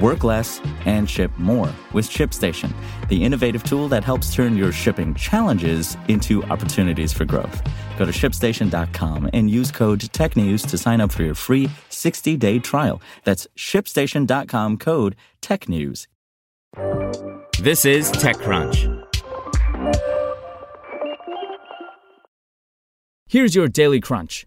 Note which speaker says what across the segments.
Speaker 1: Work less and ship more with ShipStation, the innovative tool that helps turn your shipping challenges into opportunities for growth. Go to shipstation.com and use code TechNews to sign up for your free 60 day trial. That's shipstation.com code TechNews.
Speaker 2: This is TechCrunch. Here's your daily crunch.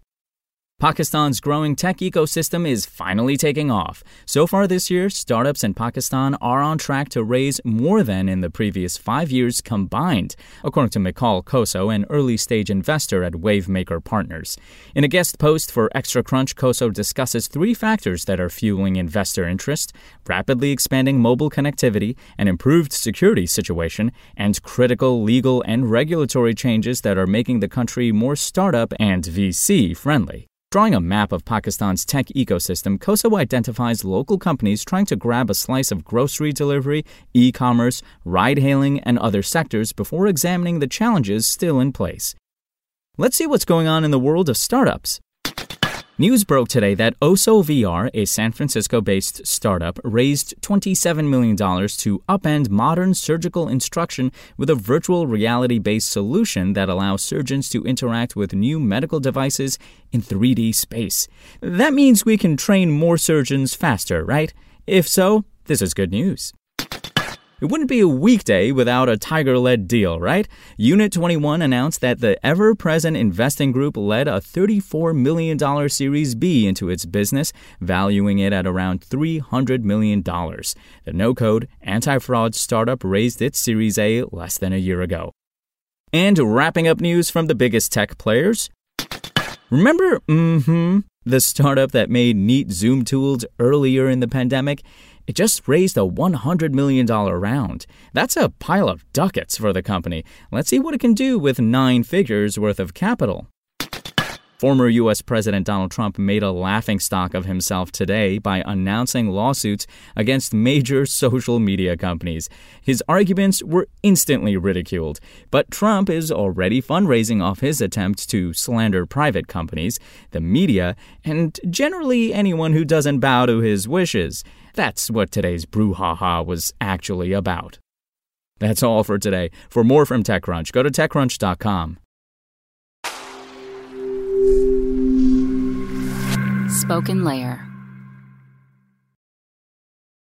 Speaker 2: Pakistan's growing tech ecosystem is finally taking off. So far this year, startups in Pakistan are on track to raise more than in the previous five years combined, according to Mikhail Koso, an early stage investor at Wavemaker Partners. In a guest post for Extra Crunch, Koso discusses three factors that are fueling investor interest rapidly expanding mobile connectivity, an improved security situation, and critical legal and regulatory changes that are making the country more startup and VC friendly. Drawing a map of Pakistan's tech ecosystem, Koso identifies local companies trying to grab a slice of grocery delivery, e commerce, ride hailing, and other sectors before examining the challenges still in place. Let's see what's going on in the world of startups. News broke today that Osso VR, a San Francisco based startup, raised $27 million to upend modern surgical instruction with a virtual reality based solution that allows surgeons to interact with new medical devices in 3D space. That means we can train more surgeons faster, right? If so, this is good news. It wouldn't be a weekday without a Tiger led deal, right? Unit21 announced that the ever present investing group led a $34 million Series B into its business, valuing it at around $300 million. The no code, anti fraud startup raised its Series A less than a year ago. And wrapping up news from the biggest tech players. Remember, mm hmm, the startup that made neat Zoom tools earlier in the pandemic? It just raised a $100 million round. That's a pile of ducats for the company. Let's see what it can do with nine figures worth of capital. Former U.S. President Donald Trump made a laughingstock of himself today by announcing lawsuits against major social media companies. His arguments were instantly ridiculed, but Trump is already fundraising off his attempt to slander private companies, the media, and generally anyone who doesn't bow to his wishes. That's what today's brouhaha was actually about. That's all for today. For more from TechCrunch, go to TechCrunch.com.
Speaker 3: SpokenLayer.